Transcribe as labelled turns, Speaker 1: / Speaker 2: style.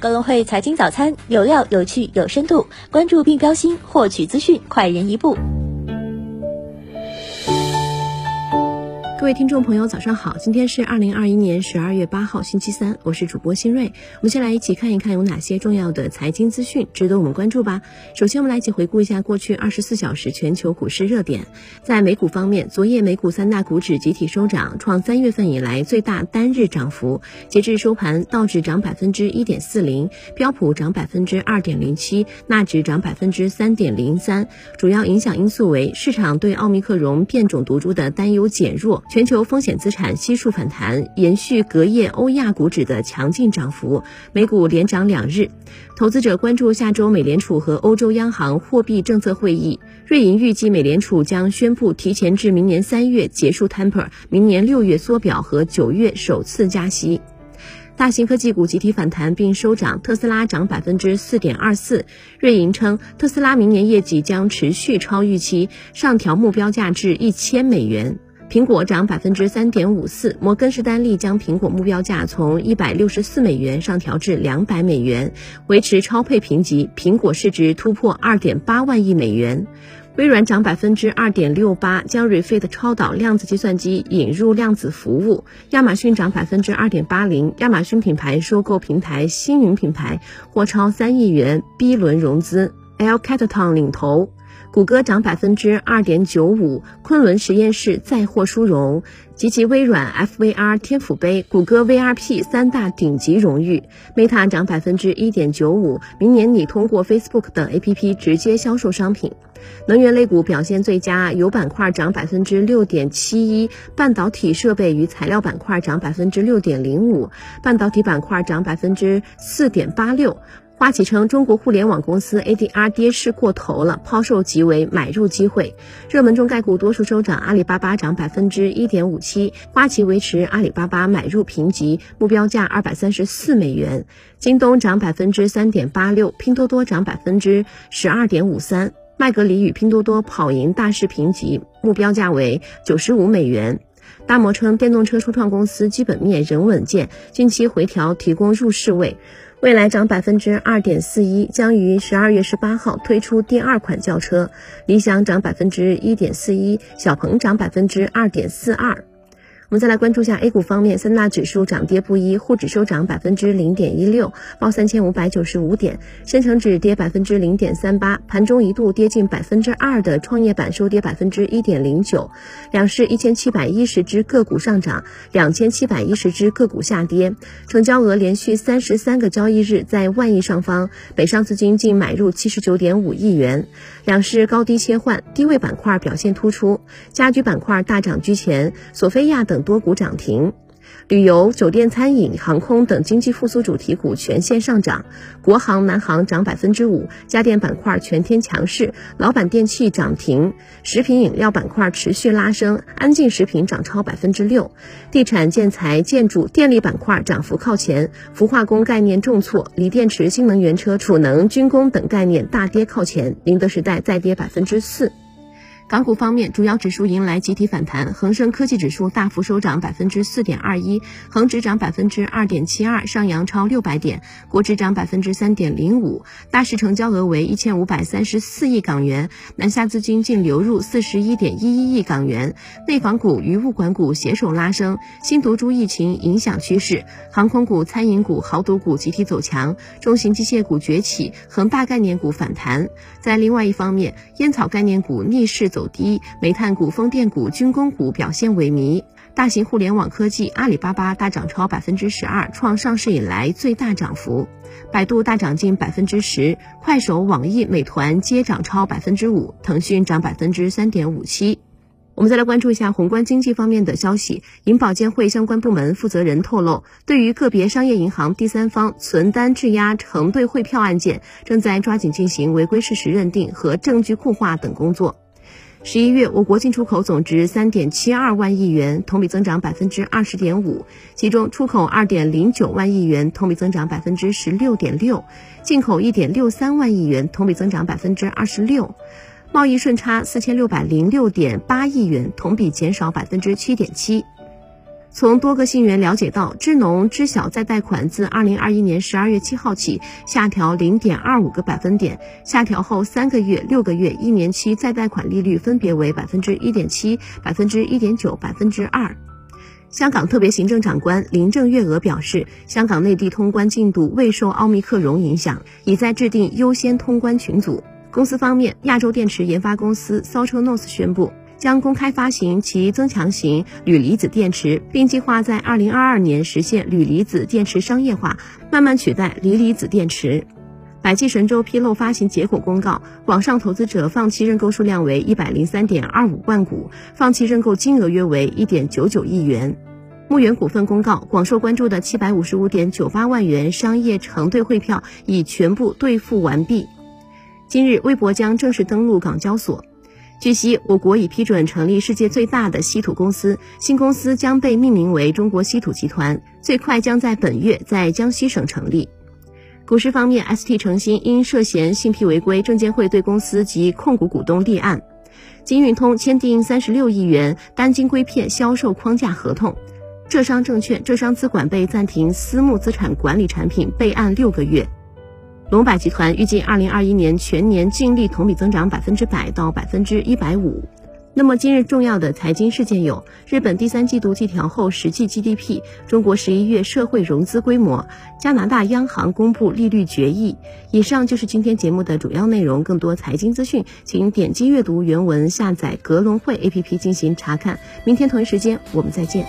Speaker 1: 高隆汇财经早餐有料、有趣、有深度，关注并标新，获取资讯快人一步。
Speaker 2: 各位听众朋友，早上好！今天是二零二一年十二月八号，星期三，我是主播新锐。我们先来一起看一看有哪些重要的财经资讯值得我们关注吧。首先，我们来一起回顾一下过去二十四小时全球股市热点。在美股方面，昨夜美股三大股指集体收涨，创三月份以来最大单日涨幅。截至收盘，道指涨百分之一点四零，标普涨百分之二点零七，纳指涨百分之三点零三。主要影响因素为市场对奥密克戎变种毒株的担忧减弱。全球风险资产悉数反弹，延续隔夜欧亚股指的强劲涨幅，美股连涨两日。投资者关注下周美联储和欧洲央行货币政策会议，瑞银预计美联储将宣布提前至明年三月结束 taper，明年六月缩表和九月首次加息。大型科技股集体反弹并收涨，特斯拉涨百分之四点二四。瑞银称，特斯拉明年业绩将持续超预期，上调目标价至一千美元。苹果涨百分之三点五四，摩根士丹利将苹果目标价从一百六十四美元上调至两百美元，维持超配评级。苹果市值突破二点八万亿美元。微软涨百分之二点六八，将 Refit 超导量子计算机引入量子服务。亚马逊涨百分之二点八零，亚马逊品牌收购平台星云品牌或超三亿元 B 轮融资。L Catton 领投。谷歌涨百分之二点九五，昆仑实验室再获殊荣，及其微软 FVR 天府杯、谷歌 VRP 三大顶级荣誉。Meta 涨百分之一点九五，明年拟通过 Facebook 等 APP 直接销售商品。能源类股表现最佳，油板块涨百分之六点七一，半导体设备与材料板块涨百分之六点零五，半导体板块涨百分之四点八六。花旗称，中国互联网公司 ADR 跌势过头了，抛售即为买入机会。热门中概股多数收涨，阿里巴巴涨百分之一点五七，花旗维持阿里巴巴买入评级，目标价二百三十四美元。京东涨百分之三点八六，拼多多涨百分之十二点五三，麦格理与拼多多跑赢大势评级，目标价为九十五美元。大摩称，电动车初创公司基本面仍稳健，近期回调提供入市位。未来涨百分之二点四一，将于十二月十八号推出第二款轿车。理想涨百分之一点四一，小鹏涨百分之二点四二。我们再来关注下 A 股方面，三大指数涨跌不一，沪指收涨百分之零点一六，报三千五百九十五点；深成指跌百分之零点三八，盘中一度跌近百分之二的创业板收跌百分之一点零九。两市一千七百一十只个股上涨，两千七百一十只个股下跌，成交额连续三十三个交易日在万亿上方，北上资金净买入七十九点五亿元。两市高低切换，低位板块表现突出，家居板块大涨居前，索菲亚等多股涨停。旅游、酒店、餐饮、航空等经济复苏主题股全线上涨，国航、南航涨百分之五，家电板块全天强势，老板电器涨停，食品饮料板块持续拉升，安进食品涨超百分之六，地产、建材、建筑、电力板块涨幅靠前，氟化工概念重挫，锂电池、新能源车、储能、军工等概念大跌靠前，宁德时代再跌百分之四。港股方面，主要指数迎来集体反弹，恒生科技指数大幅收涨百分之四点二一，恒指涨百分之二点七二，上扬超六百点，国指涨百分之三点零五，大市成交额为一千五百三十四亿港元，南下资金净流入四十一点一一亿港元，内房股与物管股携手拉升，新毒株疫情影响趋势，航空股、餐饮股、豪赌股集体走强，中型机械股崛起，恒大概念股反弹。在另外一方面，烟草概念股逆势走。走低，煤炭股、风电股、军工股表现萎靡。大型互联网科技，阿里巴巴大涨超百分之十二，创上市以来最大涨幅。百度大涨近百分之十，快手、网易、美团皆涨超百分之五，腾讯涨百分之三点五七。我们再来关注一下宏观经济方面的消息。银保监会相关部门负责人透露，对于个别商业银行第三方存单质押承兑汇票案件，正在抓紧进行违规事实认定和证据固化等工作。十一月，我国进出口总值三点七二万亿元，同比增长百分之二十点五，其中出口二点零九万亿元，同比增长百分之十六点六，进口一点六三万亿元，同比增长百分之二十六，贸易顺差四千六百零六点八亿元，同比减少百分之七点七。从多个信源了解到，支农知晓再贷款自二零二一年十二月七号起下调零点二五个百分点，下调后三个月、六个月、一年期再贷款利率分别为百分之一点七、百分之一点九、百分之二。香港特别行政长官林郑月娥表示，香港内地通关进度未受奥密克戎影响，已在制定优先通关群组。公司方面，亚洲电池研发公司 s o c h n o s 宣布，将公开发行其增强型铝离子电池，并计划在2022年实现铝离子电池商业化，慢慢取代锂离子电池。百济神州披露发行结果公告，网上投资者放弃认购数量为一百零三点二五万股，放弃认购金额约为一点九九亿元。牧原股份公告，广受关注的七百五十五点九八万元商业承兑汇票已全部兑付完毕。今日，微博将正式登陆港交所。据悉，我国已批准成立世界最大的稀土公司，新公司将被命名为中国稀土集团，最快将在本月在江西省成立。股市方面，ST 诚心因涉嫌信披违规，证监会对公司及控股股东立案。金运通签订三十六亿元单晶硅片销售框架合同。浙商证券、浙商资管被暂停私募资产管理产品备案六个月。龙柏集团预计二零二一年全年净利同比增长百分之百到百分之一百五。那么今日重要的财经事件有：日本第三季度季调后实际 GDP，中国十一月社会融资规模，加拿大央行公布利率决议。以上就是今天节目的主要内容。更多财经资讯，请点击阅读原文，下载格隆汇 APP 进行查看。明天同一时间我们再见。